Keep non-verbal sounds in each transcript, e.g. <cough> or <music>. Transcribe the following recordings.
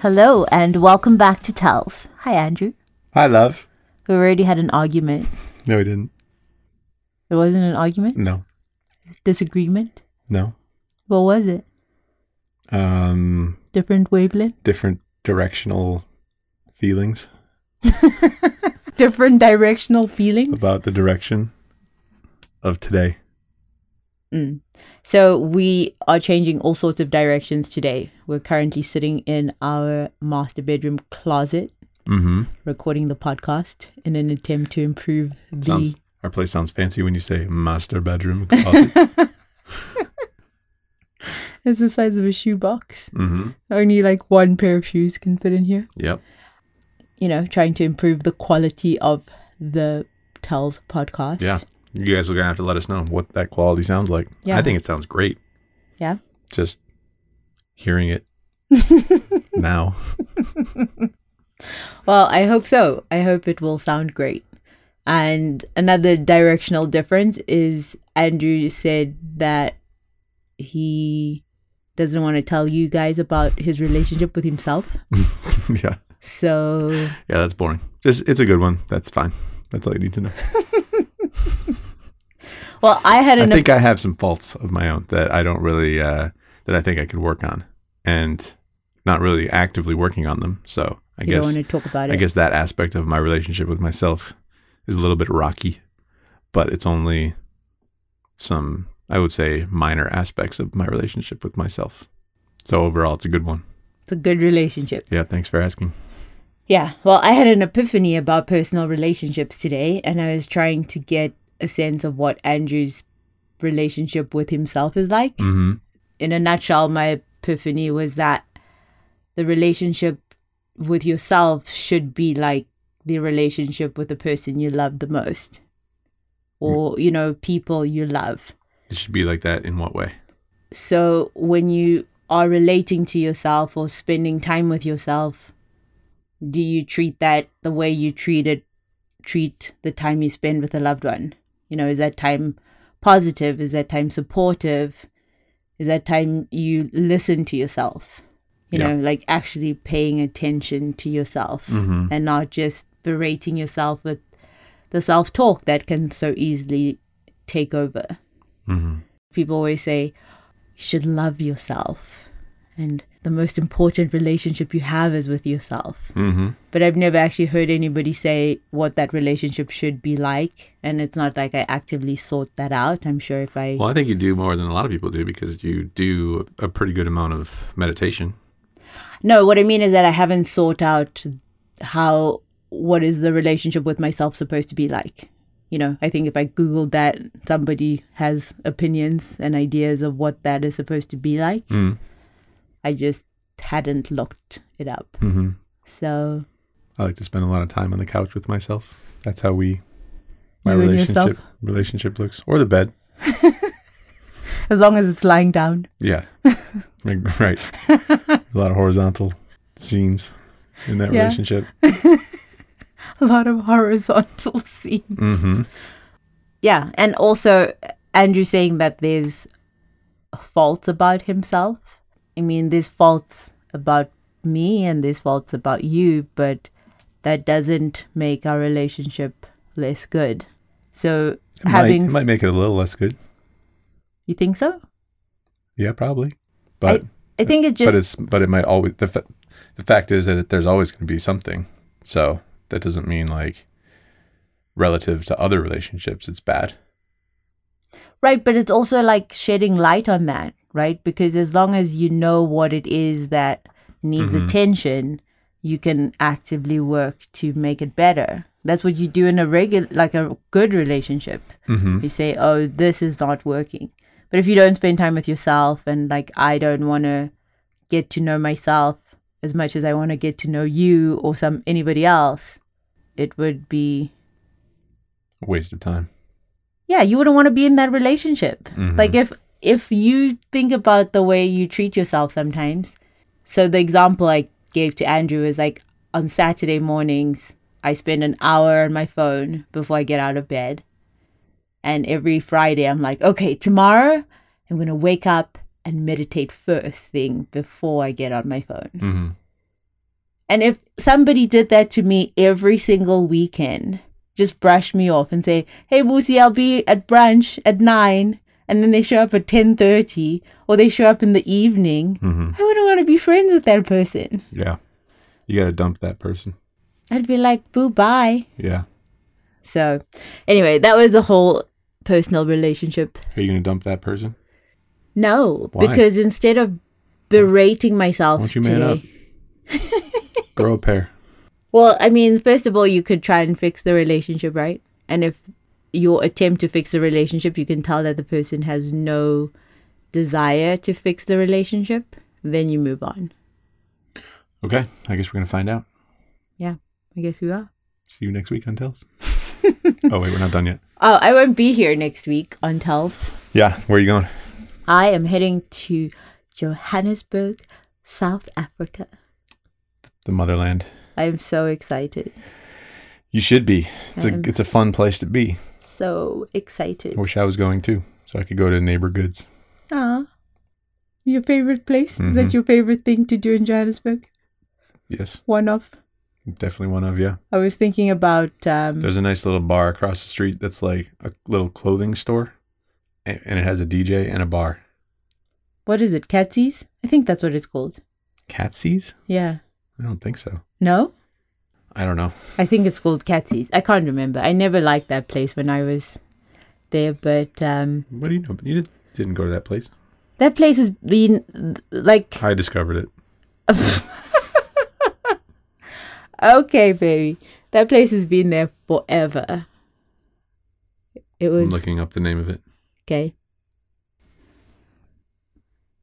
Hello and welcome back to Tells. Hi, Andrew. Hi, love. We already had an argument. No, we didn't. It wasn't an argument? No, Disagreement? no. What was it? Um, Different wavelength? different directional feelings <laughs> Different directional feelings? about the direction of today. Mm. So we are changing all sorts of directions today. We're currently sitting in our master bedroom closet Mm-hmm. recording the podcast in an attempt to improve the Sounds our place sounds fancy when you say master bedroom closet. <laughs> It's the size of a shoebox. mm-hmm. Only like one pair of shoes can fit in here. Yep. You know, trying to improve the quality of the Tells podcast. Yeah. You guys are gonna have to let us know what that quality sounds like. Yeah. I think it sounds great. Yeah. Just hearing it <laughs> now. Well, I hope so. I hope it will sound great. And another directional difference is Andrew said that he doesn't want to tell you guys about his relationship with himself. <laughs> yeah. So, Yeah, that's boring. Just it's a good one. That's fine. That's all you need to know. <laughs> <laughs> well, I had An I think I have some faults of my own that I don't really uh that I think I could work on and not really actively working on them. So I you don't guess want to talk about I it. guess that aspect of my relationship with myself is a little bit rocky, but it's only some I would say minor aspects of my relationship with myself. So overall it's a good one. It's a good relationship. Yeah, thanks for asking. Yeah. Well, I had an epiphany about personal relationships today, and I was trying to get a sense of what Andrew's relationship with himself is like. Mhm. In a nutshell, my epiphany was that the relationship with yourself should be like the relationship with the person you love the most, or, you know, people you love. It should be like that in what way? So when you are relating to yourself or spending time with yourself, do you treat that the way you treat it, treat the time you spend with a loved one? You know, is that time positive? Is that time supportive? Is that time you listen to yourself? You Yeah. know, like actually paying attention to yourself Mhm. and not just berating yourself with the self talk that can so easily take over Mhm. people always say you should love yourself and the most important relationship you have is with yourself Mhm. but i've never actually heard anybody say what that relationship should be like and it's not like i actively sought that out i'm sure if i Well, I think you do more than a lot of people do because you do a pretty good amount of meditation. no what i mean is that i haven't sought out how what is the relationship with myself supposed to be like you know i think if i googled that somebody has opinions and ideas of what that is supposed to be like Mm. I just hadn't looked it up hmm so I like to spend a lot of time on the couch with myself. That's how we my You relationship relationship looks, or the bed. <laughs> as long as it's lying down Yeah, <laughs> right. a lot of horizontal scenes in that Yeah. relationship. <laughs> a lot of horizontal scenes hmm yeah and also andrew saying that there's faults about himself i mean there's faults about me and there's faults about you but that doesn't make our relationship less good so It having might, might make it a little less good. you think so Yeah, probably. But i think it just but it's but it might always the fa- the fact is that it, there's always going to be something. So that doesn't mean like relative to other relationships it's bad. Right, but it's also like shedding light on that, right? Because as long as you know what it is that needs Mhm. attention, you can actively work to make it better. That's what you do in a regular, like a good relationship. Mm-hmm. You say, oh, this is not working. But if you don't spend time with yourself and like, I don't want to get to know myself as much as I want to get to know you or some anybody else, it would be a Waste of time. yeah you wouldn't want to be in that relationship Mhm. like if if you think about the way you treat yourself sometimes so the example i gave to andrew is like on saturday mornings i spend an hour on my phone before i get out of bed and every friday i'm like okay tomorrow I'm going to wake up and meditate first thing before I get on my phone. hmm And if somebody did that to me every single weekend, just brush me off and say, "Hey, Boosie, I'll be at brunch at 9." And then they show up at 10:30 or they show up in the evening. hmm I wouldn't want to be friends with that person. Yeah. You got to dump that person. I'd be like, "Boo, bye." Yeah. So, anyway, that was the whole personal relationship. Are you going to dump that person? No, Why? because instead of berating myself Why don't you man up? <laughs> Grow a pair. Well, I mean, first of all, you could try and fix the relationship, right? And if your attempt to fix the relationship, you can tell that the person has no desire to fix the relationship, then you move on. Okay. I guess we're going to find out. Yeah, I guess we are. See you next week on Tells. <laughs> oh, wait, we're not done yet. Oh, I won't be here next week on Tells. Yeah. Where are you going? I am heading to Johannesburg, South Africa. The motherland. I am so excited. You should be. It's a it's a fun place to be. So excited. I wish I was going too, so I could go to Neighbourgoods. Ah, your favorite place? Is Mhm. that your favorite thing to do in Johannesburg? Yes, One of. definitely one of yeah. I was thinking about um, There's a nice little bar across the street that's like a little clothing store, a- and it has a DJ and a bar. what is it, Catsy's? I think that's what it's called. Catsy's? Yeah. I don't think so. No, I don't know. I think it's called Catsy's. I can't remember. I never liked that place when I was there, but um, What do you know? You did, didn't go to that place. that place has been like I discovered it. <laughs> okay, baby. That place has been there forever. It I'm was looking up the name of it. okay.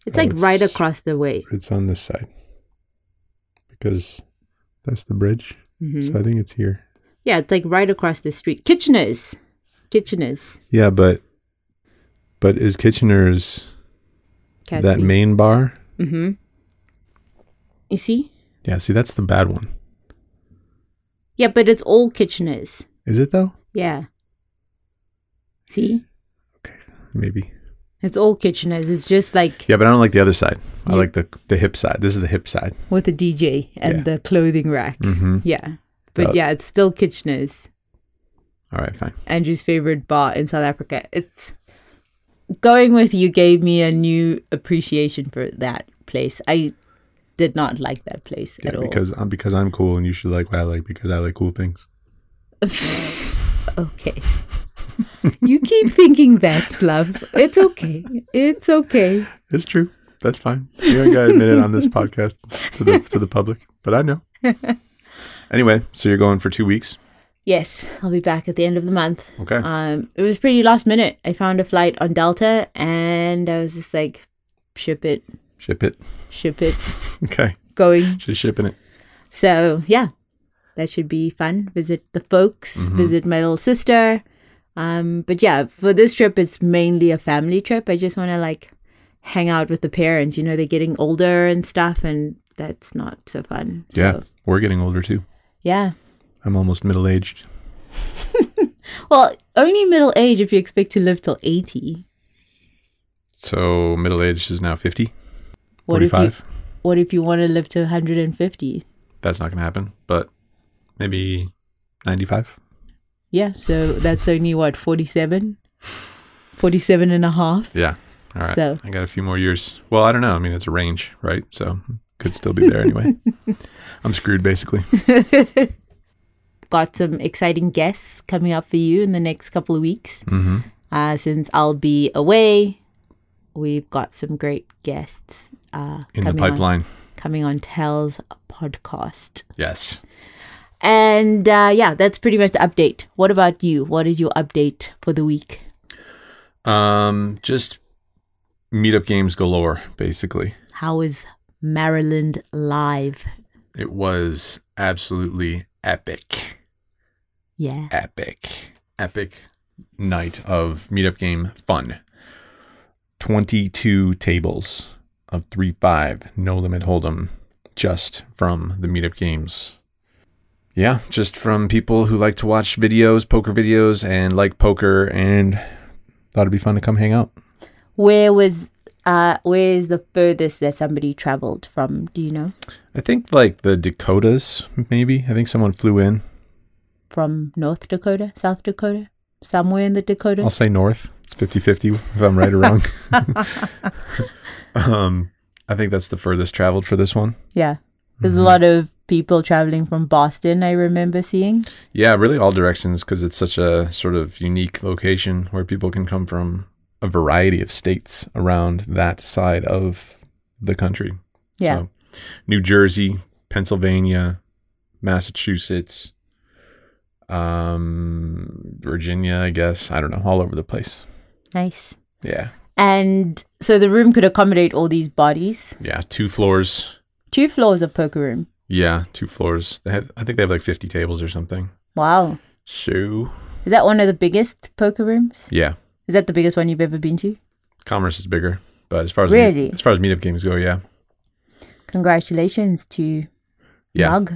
It's Oh, like it's- right across the way. It's on this side because that's the bridge. Mhm. So I think it's here. Yeah, it's like right across the street. Kitchener's. Kitchener's. Yeah, but but is Kitchener's that main bar? Mm-hmm. You see? Yeah. See, that's the bad one. Yeah, but it's all Kitchener's. Is it though? Yeah. See? Okay, maybe. It's all Kitchener's. It's just like Yeah, but I don't like the other side. I like the the hip side. This is the hip side. with the DJ and Yeah. the clothing racks. Mhm. Yeah. But Uh, yeah, it's still Kitchener's. All right, fine. Andrew's favorite bar in South Africa. It's going with you gave me a new appreciation for that place. I did not like that place Yeah, at all. because I'm because I'm cool, and you should like what I like because I like cool things. <laughs> okay. You keep thinking that, love. It's okay. It's okay. It's true. That's fine. You ain't gotta admit it on this podcast to the to the public, but I know. <laughs> Anyway, so you're going for two weeks. Yes, I'll be back at the end of the month. Okay. Um, it was pretty last minute. I found a flight on Delta, and I was just like, ship it, Ship it. ship it, <laughs> Okay. going. Just shipping it. So yeah, that should be fun. Visit the folks, Mhm. visit my little sister. Um, but yeah, for this trip, it's mainly a family trip. I just want to like hang out with the parents. You know, they're getting older and stuff, and that's not so fun. So, Yeah. We're getting older too. yeah. I'm almost middle aged. <laughs> Well, only middle age if you expect to live till eighty. So middle aged is now 50, What if you 45. What if you want to live to one hundred and fifty? That's not going to happen, but maybe 95. Yeah, so that's only what 47? 47 and a half. Yeah. All right. So- I got a few more years. Well, I don't know. I mean, it's a range, right? So could still be there anyway. <laughs> I'm screwed basically. <laughs> Got some exciting guests coming up for you in the next couple of weeks. hmm Uh, since I'll be away, we've got some great guests uh, In the coming on- pipeline. coming on Tell's podcast. Yes. And uh, yeah, that's pretty much the update. What about you? What is your update for the week? Um, just meetup games galore, basically. How is Maryland live? It was absolutely epic. Yeah. Epic. Epic night of meetup game fun. 22 tables of 3 5, no limit hold'em, just from the meetup games. Yeah, just from people who like to watch videos, poker videos, and like poker, and thought it'd be fun to come hang out. Where was uh where is the furthest that somebody traveled from? Do you know? I think like the Dakotas, maybe. I think someone flew in. From North Dakota, South Dakota, somewhere in the Dakotas. I'll say north. It's 50 50 if I'm right or wrong. <laughs> <laughs> um, I think that's the furthest traveled for this one. yeah. There's Mm-hmm. a lot of people traveling from Boston, I remember seeing. Yeah, really all directions because it's such a sort of unique location where people can come from a variety of states around that side of the country. Yeah. So, New Jersey, Pennsylvania, Massachusetts, um, Virginia, I guess. I don't know, all over the place. Nice. Yeah. And so the room could accommodate all these bodies. Yeah. Two floors. Two floors of poker room. Yeah. Two floors. They have, I think they have like 50 tables or something. Wow. So, Is that one of the biggest poker rooms? yeah. Is that the biggest one you've ever been to? Commerce is bigger. But as far as Really? as far as meetup games go, yeah. Congratulations to Yeah. Mug.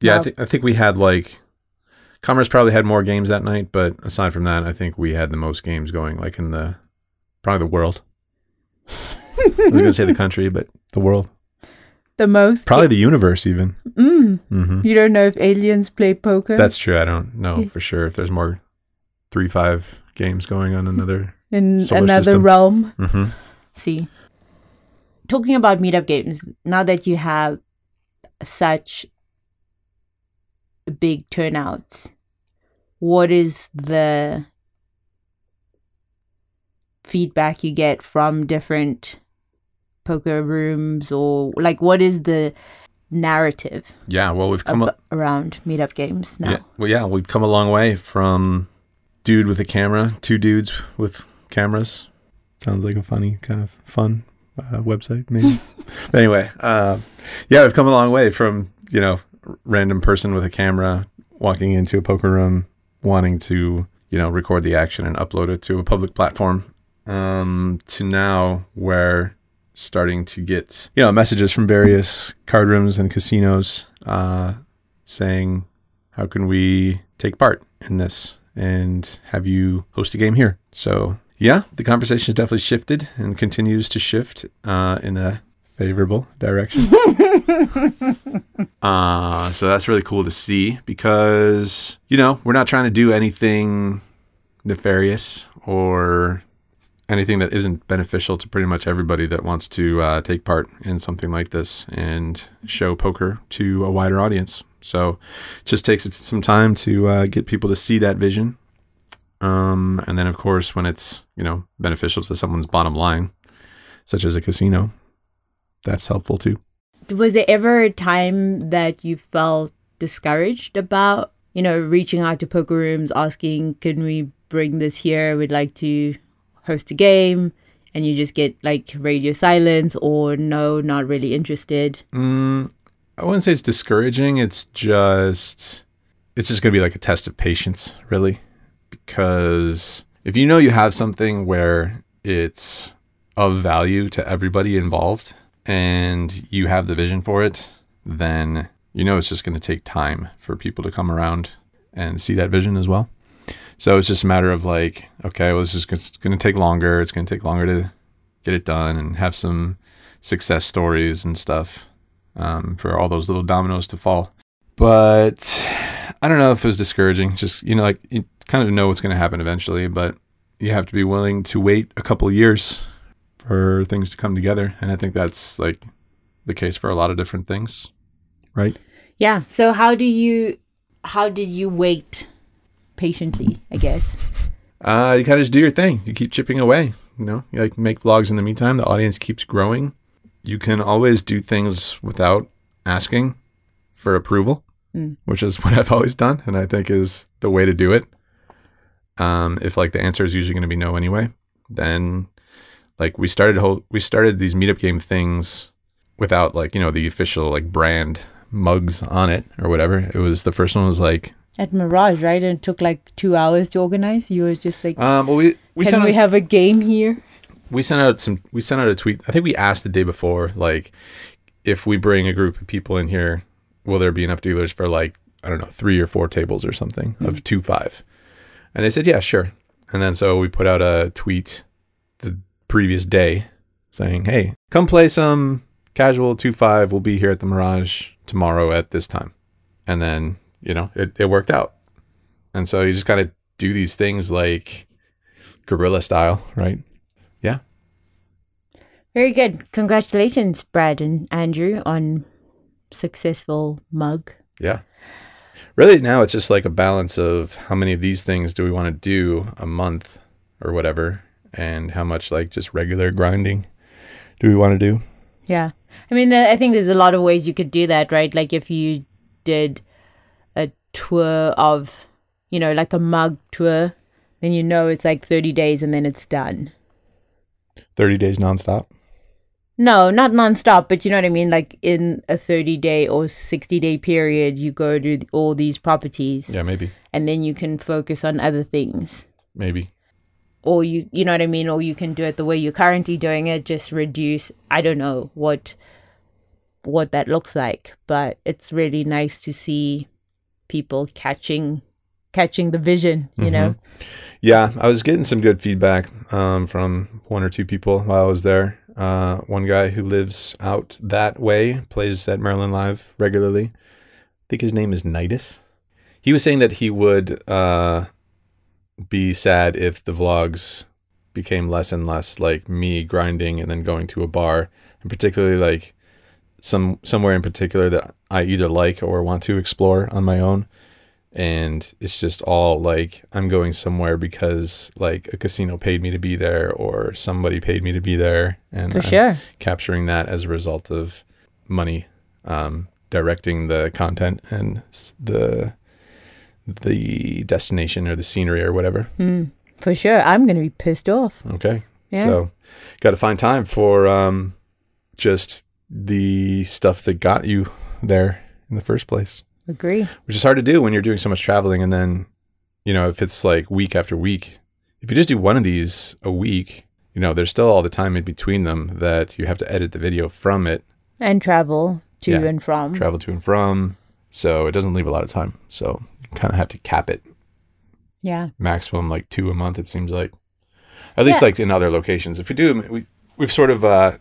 Yeah, I, th- I think we had like Commerce probably had more games that night, but aside from that, I think we had the most games going, like in the probably the world. I was gonna say the <laughs> country, but the world, The most. probably the universe, even. Mm. hmm You don't know if aliens play poker? That's true. I don't know Yeah. for sure if there's more three five games going on another. in solar another system. realm. hmm See. Talking about meetup games, now that you have such big turnouts, what is the feedback you get from different poker rooms or like what is the narrative Yeah. Well, we've come. ab- a- around meetup games now? Yeah. Well, yeah, we've come a long way from dude with a camera, two dudes with cameras. Sounds like a funny kind of fun uh, website, maybe. <laughs> but anyway, uh, yeah, we've come a long way from you know random person with a camera walking into a poker room, wanting to you know record the action and upload it to a public platform, um, to now where starting to get you know messages from various card rooms and casinos uh, saying how can we take part in this? And have you host a game here? So yeah the conversation has definitely shifted and continues to shift uh, in a favorable direction. <laughs> Uh, so that's really cool to see because you know we're not trying to do anything nefarious or anything that isn't beneficial to pretty much everybody that wants to uh, take part in something like this and show poker to a wider audience. So it just takes some time to uh, get people to see that vision. Um, and then, of course, when it's you know beneficial to someone's bottom line, such as a casino, that's helpful too. was there ever a time that you felt discouraged about you know reaching out to poker rooms asking can we bring this here we'd like to host a game and you just get like radio silence or no not really interested Mm, I wouldn't say it's discouraging. It's just it's just gonna be like a test of patience, really, because if you know you have something where it's of value to everybody involved and you have the vision for it, then you know it's just going to take time for people to come around and see that vision as well. So it's just a matter of like, okay, well, this is going to take longer. It's going to take longer to get it done and have some success stories and stuff um, for all those little dominoes to fall. But I don't know if it was discouraging. Just you know, like you kind of know what's going to happen eventually, but you have to be willing to wait a couple years for things to come together. And I think that's like the case for a lot of different things, right? yeah so how do you how did you wait patiently i guess Uh, you kind of just do your thing. You keep chipping away. You know, you like make vlogs in the meantime. The audience keeps growing. You can always do things without asking for approval, Mm. which is <laughs> what I've always done, and I think is the way to do it. Um, if like the answer is usually going to be no anyway, then like we started whole we started these meetup game things without like you know the official like brand mugs on it or whatever. It was the first one was like at mirage right? And it took like two hours to organize. You were just like um well we we can we have a game here? We sent out some we sent out a tweet. I think we asked the day before like if we bring a group of people in here will there be enough dealers for like i don't know three or four tables or something of two five? And they said yeah sure. And then so we put out a tweet the previous day saying, "Hey, come play some casual 2-5. We'll be here at the Mirage tomorrow at this time." And then, you know, it, it worked out. And so you just kind of do these things like guerrilla style, right? Yeah. Very good. Congratulations, Brad and Andrew, on successful mug. Yeah. Really, now it's just like a balance of how many of these things do we want to do a month or whatever, and how much like just regular grinding do we want to do? Yeah. I mean, I think there's a lot of ways you could do that, right? Like if you did tour of, you know, like a mug tour, then you know it's like 30 days and then it's done. 30 days nonstop? No, not nonstop, but you know what I mean? Like in a 30 day or 60 day period, you go to all these properties Yeah, maybe. and then you can focus on other things. Maybe. Or you, you know what I mean? Or you can do it the way you're currently doing it, just reduce, I don't know what, what that looks like, but it's really nice to see people catching, catching the vision, you know? Yeah, I was getting some good feedback um, from one or two people while I was there. Uh, one guy who lives out that way plays at Maryland Live regularly. I think his name is Nidus. He was saying that he would uh, be sad if the vlogs became less and less like me grinding and then going to a bar, and particularly like some somewhere in particular that I either like or want to explore on my own and it's just all like I'm going somewhere because like a casino paid me to be there or somebody paid me to be there and For I'm sure. capturing that as a result of money um, directing the content and the the destination or the scenery or whatever For sure. I'm going to be pissed off. okay Yeah. so got to find time for um, just the stuff that got you there in the first place Agree. which is hard to do when you're doing so much traveling and then you know if it's like week after week if you just do one of these a week you know there's still all the time in between them that you have to edit the video from it And travel to Yeah. and from. travel to and from so it doesn't leave a lot of time so you kind of have to cap it yeah. maximum like two a month it seems like at least Yeah. like in other locations if we do we, we've sort of uh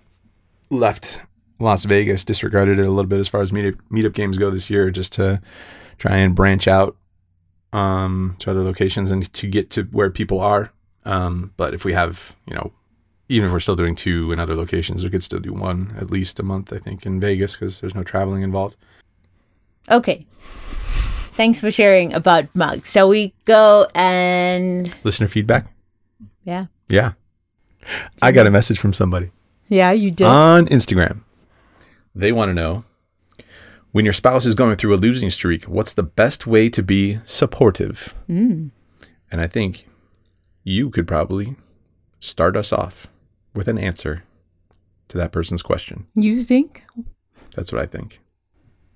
left las vegas disregarded it a little bit as far as meetup, meetup games go this year just to try and branch out um to other locations and to get to where people are um but if we have you know even if we're still doing two in other locations we could still do one at least a month i think in vegas because there's no traveling involved Okay. Thanks for sharing about mugs. Shall we go and listener feedback yeah. yeah i got a message from somebody Yeah, you did. on Instagram. They want to know when your spouse is going through a losing streak, what's the best way to be supportive? Mm. And I think you could probably start us off with an answer to that person's question. you think? That's what I think.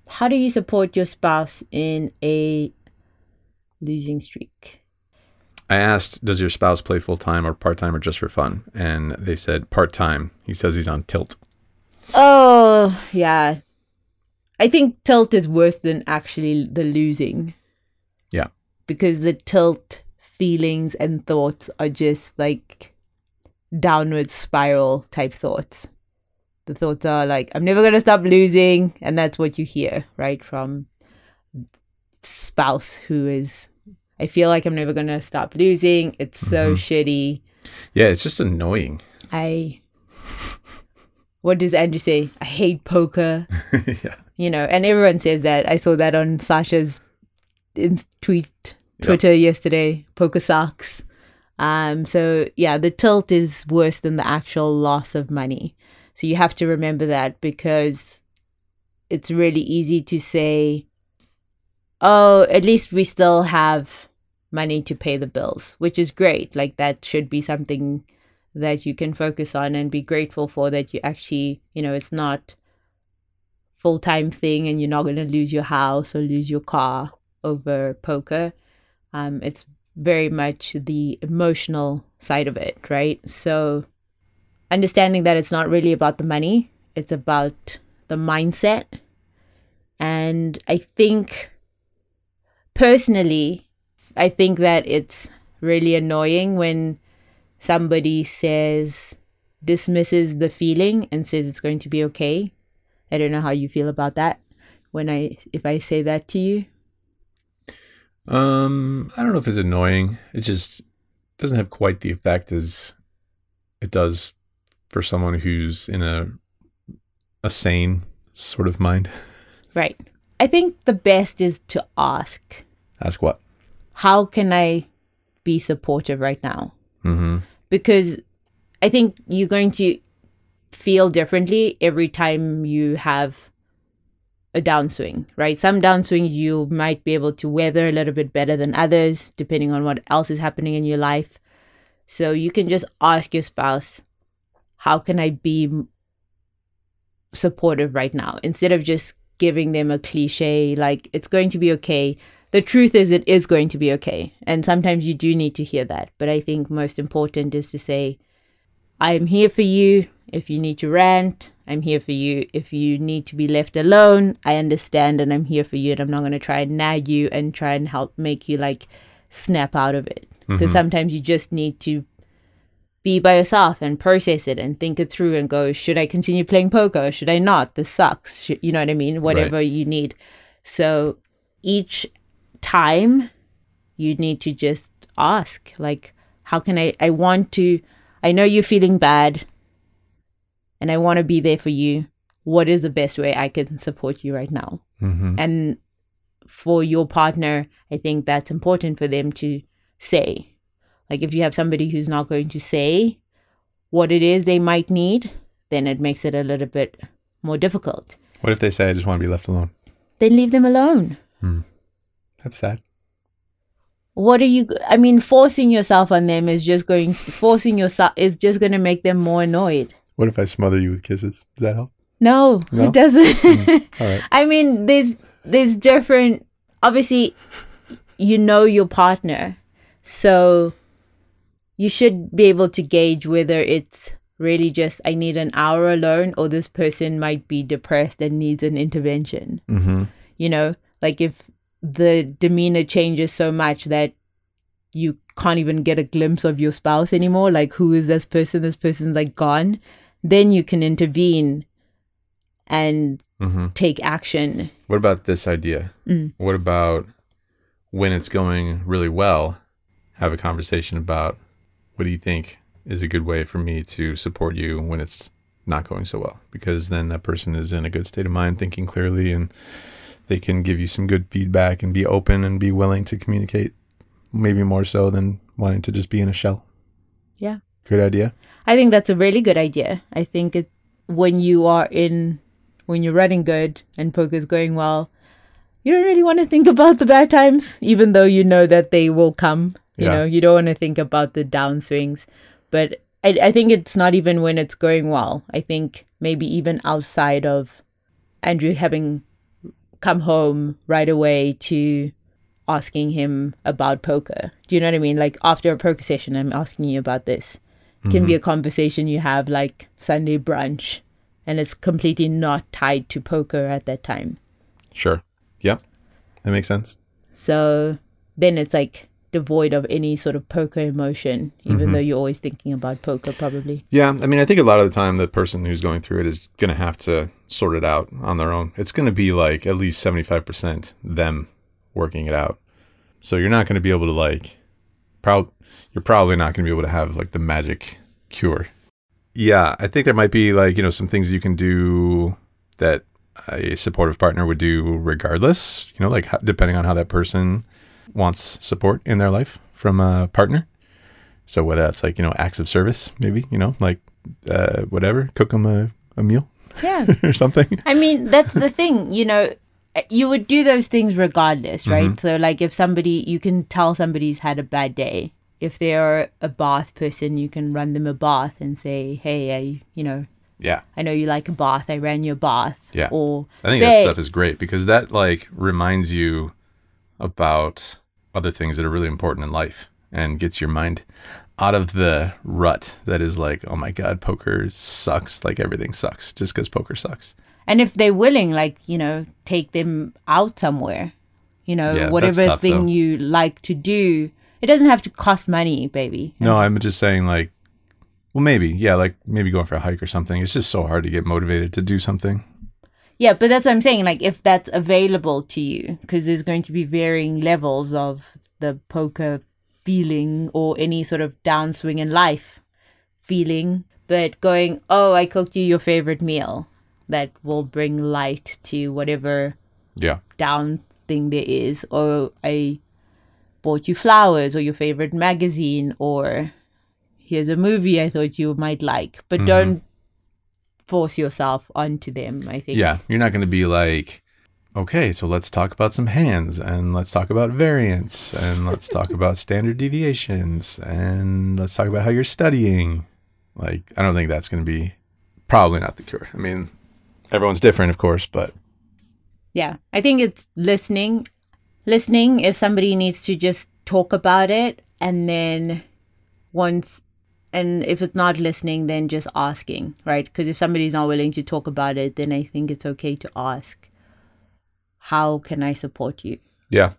How do you support your spouse in a losing streak? I asked, does your spouse play full time or part time or just for fun? And they said part time. He says he's on tilt. Oh, yeah. I think tilt is worse than actually the losing. Yeah. Because the tilt feelings and thoughts are just like downward spiral type thoughts. The thoughts are like, I'm never going to stop losing. And that's what you hear, right? From spouse who is, I feel like I'm never going to stop losing. It's so mm-hmm. shitty. Yeah, it's just annoying. I. What does Andrew say? I hate poker. <laughs> yeah. You know, and everyone says that. I saw that on Sasha's in- tweet Twitter yesterday. Poker sucks. Um. So yeah, the tilt is worse than the actual loss of money. So you have to remember that because it's really easy to say, "Oh, at least we still have money to pay the bills," which is great. Like that should be something that you can focus on and be grateful for that you actually, you know, it's not full-time thing and you're not going to lose your house or lose your car over poker. Um it's very much the emotional side of it, right? So understanding that it's not really about the money, it's about the mindset. And I think personally, I think that it's really annoying when somebody says, dismisses the feeling and says it's going to be okay. I don't know how you feel about that when I if I say that to you. Um, I don't know if it's annoying. It just doesn't have quite the effect as it does for someone who's in a a sane sort of mind. <laughs> Right. I think the best is to ask, Ask what? how can I be supportive right now? Mm-hmm. Because I think you're going to feel differently every time you have a downswing, right? Some downswings you might be able to weather a little bit better than others, depending on what else is happening in your life. So you can just ask your spouse, how can I be supportive right now? Instead of just giving them a cliche, like, it's going to be okay. The truth is, it is going to be okay. And sometimes you do need to hear that. But I think most important is to say, I'm here for you. If you need to rant, I'm here for you. If you need to be left alone, I understand and I'm here for you. And I'm not going to try and nag you and try and help make you like snap out of it. Mm-hmm. Because sometimes you just need to be by yourself and process it and think it through and go, should I continue playing poker? Should I not? This sucks. Should, you know what I mean? Whatever you need. So each time you need to just ask, like, how can I? I want to, I know you're feeling bad and I want to be there for you. What is the best way I can support you right now? Mm-hmm. And for your partner, I think that's important for them to say. Like if you have somebody who's not going to say what it is they might need, then it makes it a little bit more difficult. What if they say, I just want to be left alone? Then leave them alone. That's sad. What are you I mean forcing yourself on them is just going forcing yourself is just going to make them more annoyed. What if I smother you with kisses? Does that help? No, No? it doesn't. All right. <laughs> I mean, there's there's different. Obviously, you know your partner, so you should be able to gauge whether it's really just I need an hour alone, or this person might be depressed and needs an intervention. Mm-hmm. You know, like if the demeanor changes so much that you can't even get a glimpse of your spouse anymore. Like, who is this person? This person's like gone. Then you can intervene and Mm-hmm. take action. What about this idea? Mm. What about when it's going really well, have a conversation about what do you think is a good way for me to support you when it's not going so well? Because then that person is in a good state of mind, thinking clearly, and they can give you some good feedback and be open and be willing to communicate, maybe more so than wanting to just be in a shell. Yeah. Good idea. I think that's a really good idea. I think it when you are in when you're running good and poker's going well, you don't really want to think about the bad times, even though you know that they will come. You Yeah. know, you don't want to think about the downswings. But I, I think it's not even when it's going well. I think maybe even outside of Andrew having come home right away to asking him about poker. Do you know what I mean? Like after a poker session, I'm asking you about this. It can be mm-hmm. a conversation you have like Sunday brunch, and it's completely not tied to poker at that time. Sure. Yeah, That makes sense. So then it's like devoid of any sort of poker emotion, even mm-hmm. though you're always thinking about poker, probably. Yeah, I mean, I think a lot of the time the person who's going through it is going to have to sort it out on their own. It's going to be like at least 75% them working it out. So you're not going to be able to like proud you're probably not going to be able to have like the magic cure. Yeah, I think there might be like, you know, some things you can do that a supportive partner would do regardless, you know, like depending on how that person wants support in their life from a partner. So whether that's like, you know, acts of service, maybe, you know, like uh, whatever, cook them a, a meal Yeah. <laughs> or something. I mean, that's the thing, you know, you would do those things regardless, right? So, like, if somebody, you can tell somebody's had a bad day. If they're a bath person, you can run them a bath and say, hey, I, you know, Yeah. I know you like a bath. I ran your bath. Yeah. Or, I think that stuff is great because that like reminds you about other things that are really important in life and gets your mind out of the rut that is like, oh my God, poker sucks. Like everything sucks just because poker sucks. And if they're willing, like, you know, take them out somewhere, you know, Yeah, whatever tough, thing though. you like to do. It doesn't have to cost money, baby. No, I'm just saying like Well, maybe. Yeah, like maybe going for a hike or something. It's just so hard to get motivated to do something. Yeah, but that's what I'm saying. Like, if that's available to you, because there's going to be varying levels of the poker feeling or any sort of downswing in life feeling. But going, oh, I cooked you your favorite meal, that will bring light to whatever Yeah. down thing there is. Or I bought you flowers or your favorite magazine or here's a movie I thought you might like. But mm-hmm. don't force yourself onto them, I think. Yeah. You're not going to be like, okay, so let's talk about some hands and let's talk about variance and let's talk <laughs> about standard deviations and let's talk about how you're studying. Like, I don't think that's going to be probably not the cure. I mean, everyone's different, of course, but Yeah. I think it's listening. Listening if somebody needs to just talk about it and then once and if it's not listening then just asking, right? Because if somebody's not willing to talk about it, then I think it's okay to ask how can I support you? Yeah.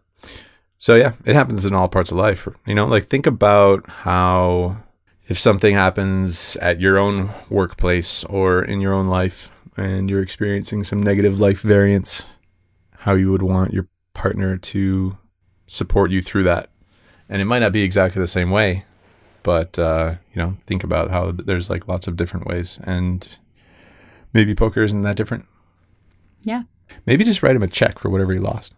So yeah, it happens in all parts of life. You know, like think about how if something happens at your own workplace or in your own life and you're experiencing some negative life variance, how you would want your partner to support you through that. And it might not be exactly the same way, but uh, you know, think about how there's like lots of different ways and maybe poker isn't that different. Yeah. Maybe just write him a check for whatever he lost.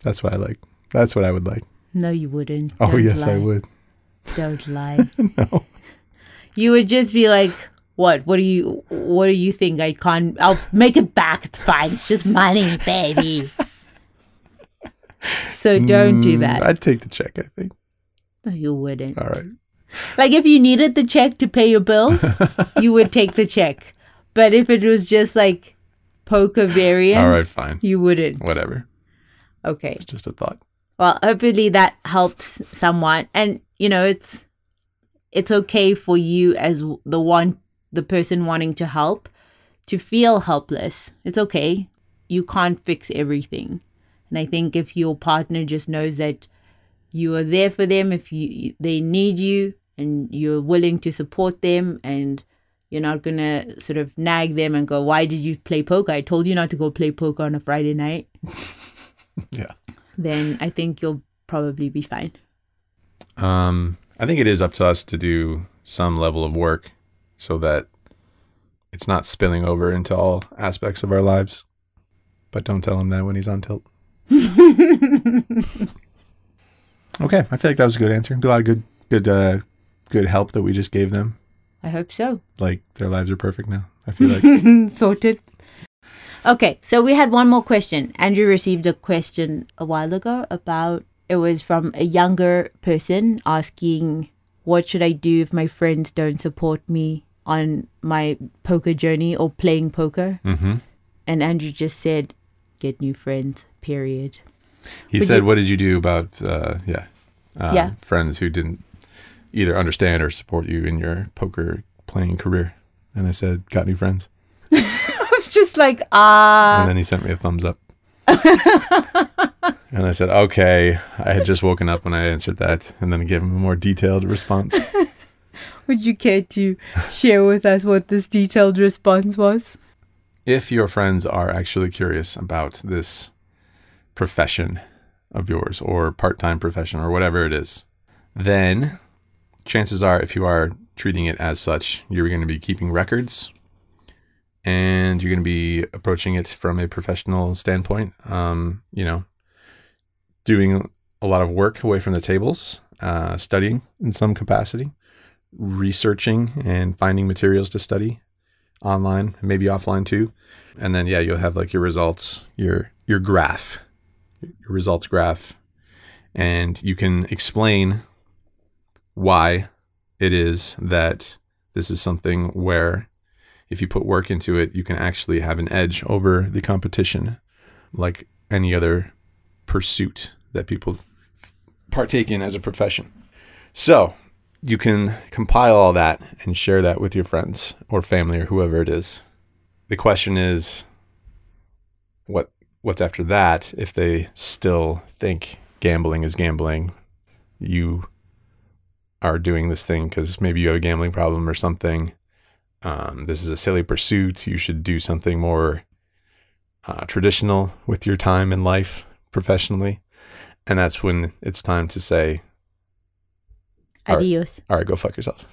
That's what I like. That's what I would like. No, you wouldn't. Oh Don't yes, I would. Don't <laughs> lie. No. You would just be like, "What? What do you? What do you think? I can't. I'll make it back. It's fine. It's just money, baby." so don't do Mm, that. I'd take the check. I think. no, you wouldn't. All right. Like if you needed the check to pay your bills, <laughs> you would take the check. But if it was just like poker variance, All right. Fine. you wouldn't. Whatever. Okay. It's just a thought. Well, hopefully that helps someone. And you know, it's it's okay for you as the one the person wanting to help to feel helpless. It's okay. You can't fix everything. And I think if your partner just knows that you are there for them if you they need you and you're willing to support them and you're not going to sort of nag them and go, "Why did you play poker? I told you not to go play poker on a Friday night." <laughs> Yeah. Then I think you'll probably be fine. Um, I think it is up to us to do some level of work so that it's not spilling over into all aspects of our lives. But don't tell him that when he's on tilt. <laughs> okay, I feel like that was a good answer. A lot of good, good, uh, good help that we just gave them. I hope so. Like their lives are perfect now. I feel like. <laughs> Sorted. Okay, so we had one more question. Andrew received a question a while ago about it was from a younger person asking, What should I do if my friends don't support me on my poker journey or playing poker? mm-hmm. And Andrew just said, Get new friends, period. He Would said, you- "What did you do about uh, yeah, um, Yeah. friends who didn't either understand or support you in your poker playing career?" And I said, "Got new friends." <laughs> I was just like, Ah. and then he sent me a thumbs up. <laughs> and I said, "Okay." I had just woken up when I answered that, and then I gave him a more detailed response. <laughs> Would you care to share with us what this detailed response was? if your friends are actually curious about this profession of yours or part-time profession or whatever it is, then chances are if you are treating it as such, you're going to be keeping records and you're going to be approaching it from a professional standpoint. Um, you know, doing a lot of work away from the tables, uh, studying in some capacity, researching and finding materials to study online, maybe offline too. And then yeah, you'll have like your results, your your graph, your results graph, and you can explain why it is that this is something where if you put work into it, you can actually have an edge over the competition like any other pursuit that people partake in as a profession. So, you can compile all that and share that with your friends or family or whoever it is. The question is what's after that if they still think gambling is gambling you are doing this thing because maybe you have a gambling problem or something. Um, this is a silly pursuit. You should do something more uh, traditional with your time in life professionally. And that's when it's time to say, All right. Adios. all right, go fuck yourself.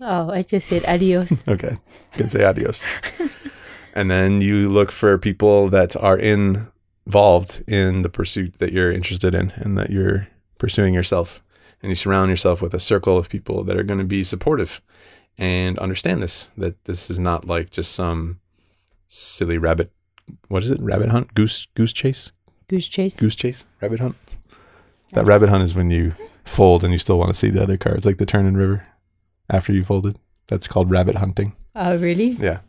Oh, I just said adios. <laughs> Okay. You can say adios. and then you look for people that are involved in the pursuit that you're interested in and that you're pursuing yourself. And you surround yourself with a circle of people that are going to be supportive and understand this that this is not like just some silly rabbit what is it? Rabbit hunt? Goose goose chase? Goose chase. Goose chase? Rabbit hunt? That rabbit hunt is when you fold and you still want to see the other cards, like the turn and river after you folded. That's called rabbit hunting. Oh, really? Yeah.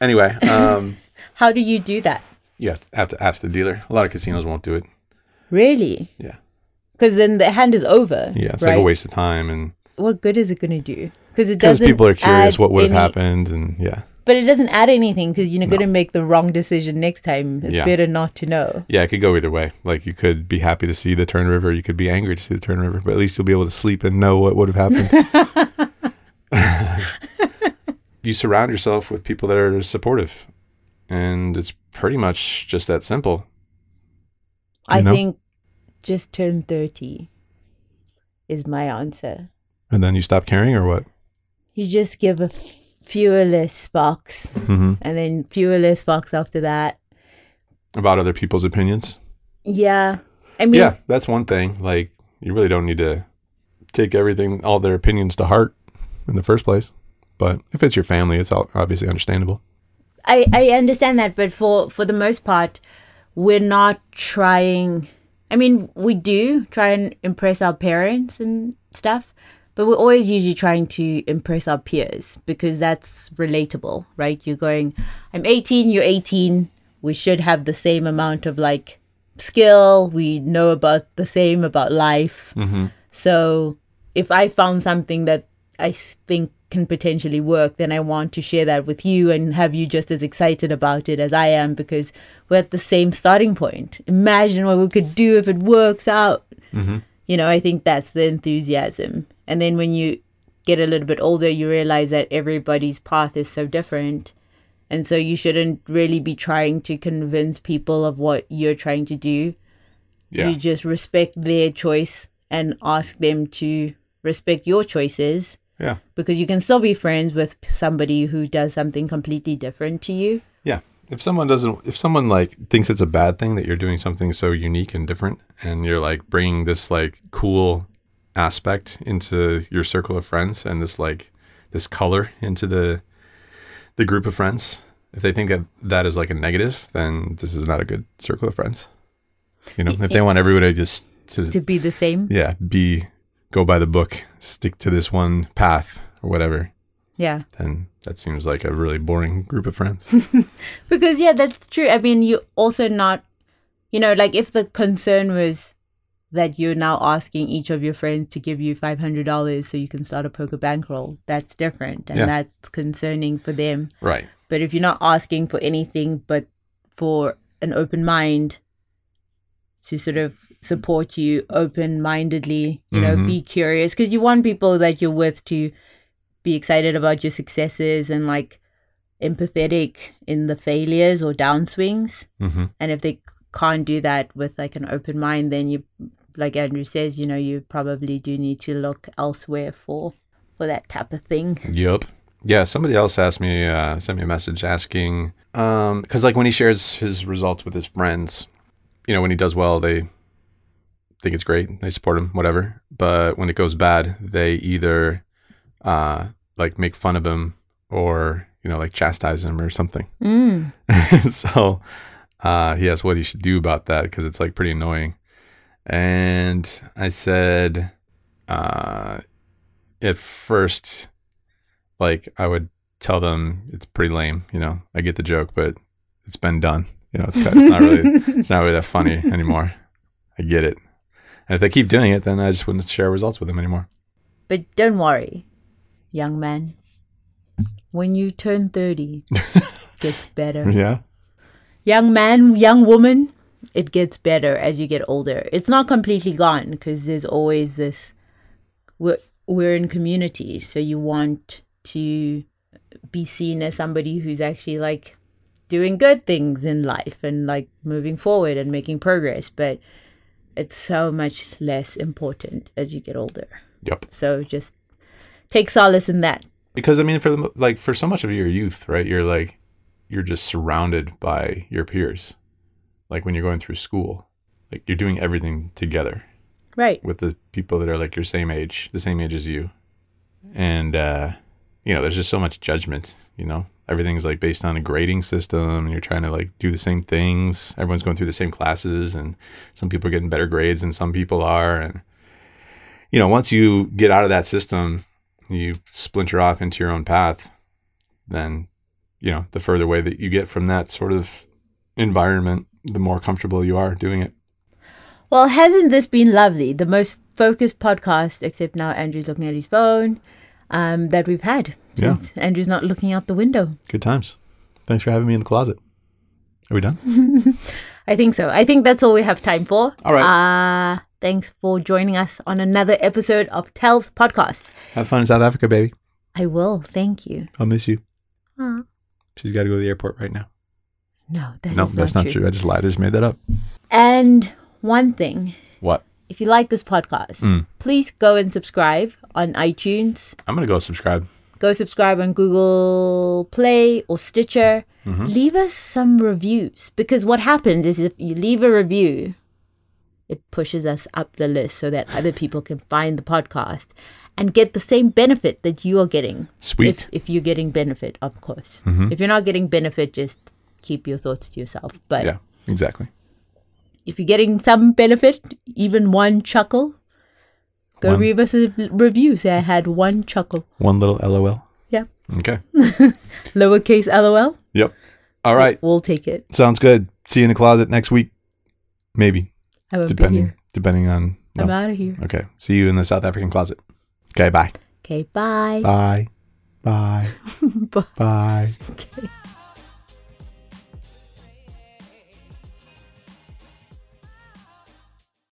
Anyway, um, <laughs> How do you do that? You have to ask the dealer. A lot of casinos won't do it. Really? Yeah. Because then the hand is over. Yeah, it's right? like a waste of time, and What good is it going to do? Because it doesn't. people are curious what would have any- happened, and yeah, But it doesn't add anything because you're No. going to make the wrong decision next time. It's Yeah. better not to know. yeah, it could go either way. Like you could be happy to see the turn river, you could be angry to see the turn river, but at least you'll be able to sleep and know what would have happened. <laughs> <laughs> you surround yourself with people that are supportive, and it's pretty much just that simple. I know? think just turn 30 is my answer. And then you stop caring, or what? You just give a fewer less sparks Mm-hmm. and then fewer less sparks after that. About other people's opinions. Yeah. I mean, yeah, that's one thing. Like you really don't need to take everything, all their opinions to heart in the first place. But if it's your family, it's all obviously understandable. I, I understand that, but for, for the most part, we're not trying. I mean, we do try and impress our parents and stuff, but we're always usually trying to impress our peers because that's relatable, right? You're going, I'm 18, you're 18. We should have the same amount of like skill. We know about the same about life. Mm-hmm. So if I found something that I think can potentially work, then I want to share that with you and have you just as excited about it as I am because we're at the same starting point. Imagine what we could do if it works out. Mm-hmm. You know, I think that's the enthusiasm. And then when you get a little bit older, you realize that everybody's path is so different. And so you shouldn't really be trying to convince people of what you're trying to do Yeah. you just respect their choice and ask them to respect your choices Yeah. because you can still be friends with somebody who does something completely different to you. Yeah. If someone doesn't, if someone like thinks it's a bad thing that you're doing something so unique and different, and you're like bringing this like cool aspect into your circle of friends and this like this color into the the group of friends, if they think that that is like a negative, then this is not a good circle of friends. You know, if they want everybody just to, To be the same. yeah, be go by the book, stick to this one path or whatever, Yeah. then that seems like a really boring group of friends. <laughs> Because, yeah, that's true. I mean, you also not, you know, like if the concern was that you're now asking each of your friends to give you $500 so you can start a poker bankroll, that's different. And Yeah. that's concerning for them. right. But if you're not asking for anything but for an open mind to sort of support you open mindedly, you know, Mhm. be curious because you want people that you're with to be excited about your successes and like empathetic in the failures or downswings. hmm And if they can't do that with like an open mind, then you, like Andrew says, you know, you probably do need to look elsewhere for for that type of thing. Yep. Yeah, somebody else asked me, uh, sent me a message asking, um, because like when he shares his results with his friends, you know, when he does well, they think it's great, they support him, whatever. But when it goes bad, they either uh, like make fun of him or you know, like chastise him or something. Mm. <laughs> so uh, he asked what he should do about that because it's like pretty annoying. And I said, uh, at first, like I would tell them it's pretty lame. You know, I get the joke, but it's been done. You know, it's, it's not really, it's not really that funny <laughs> anymore. I get it. And if they keep doing it, then I just wouldn't share results with them anymore. But don't worry, young man. When you turn 30, it <laughs> gets better. Yeah. Young man, young woman, it gets better as you get older. It's not completely gone because there's always this. We're, we're in community, so you want to be seen as somebody who's actually like doing good things in life and like moving forward and making progress, but it's so much less important as you get older. Yep. So just take solace in that. Because I mean, for the, like for so much of your youth, right? You're like you're just surrounded by your peers. Like when you're going through school, like you're doing everything together Right. with the people that are like your same age, the same age as you, and uh, you know, there's just so much judgment. You know, everything's like based on a grading system, and you're trying to like do the same things. Everyone's going through the same classes, and some people are getting better grades than some people are, and you know, once you get out of that system, you splinter off into your own path. Then, you know, the further away that you get from that sort of environment, the more comfortable you are doing it. Well, hasn't this been lovely? The most focused podcast, except now Andrew's looking at his phone, um, that we've had Yeah. Andrew's not looking out the window. Good times. Thanks for having me in the closet. Are we done? <laughs> I think so. I think that's all we have time for. All right. Uh, thanks for joining us on another episode of Tell's podcast. Have fun in South Africa, baby. I will. Thank you. I'll miss you. Aw. She's got to go to the airport right now. No, that is no, that's not true. I just lied. I just made that up. And one thing, What? if you like this podcast, Mm. please go and subscribe on iTunes. I'm going to go subscribe. Go subscribe on Google Play or Stitcher. Mm-hmm. Leave us some reviews because what happens is if you leave a review, it pushes us up the list so that other people can find the podcast and get the same benefit that you are getting. Sweet. If, if you're getting benefit, of course. Mhm. If you're not getting benefit, just keep your thoughts to yourself. But yeah, exactly. if you're getting some benefit, even one chuckle, go One. leave us a review. Say I had one chuckle. One little LOL. Yeah. Okay. <laughs> Lowercase lol. yep. All right. We'll take it. Sounds good. See you in the closet next week. Maybe. I be Depending depending on I'm out of here. Okay. See you in the South African closet. Okay, bye. Okay, bye. Bye. Bye. <laughs> Bye. Bye. <laughs> Okay.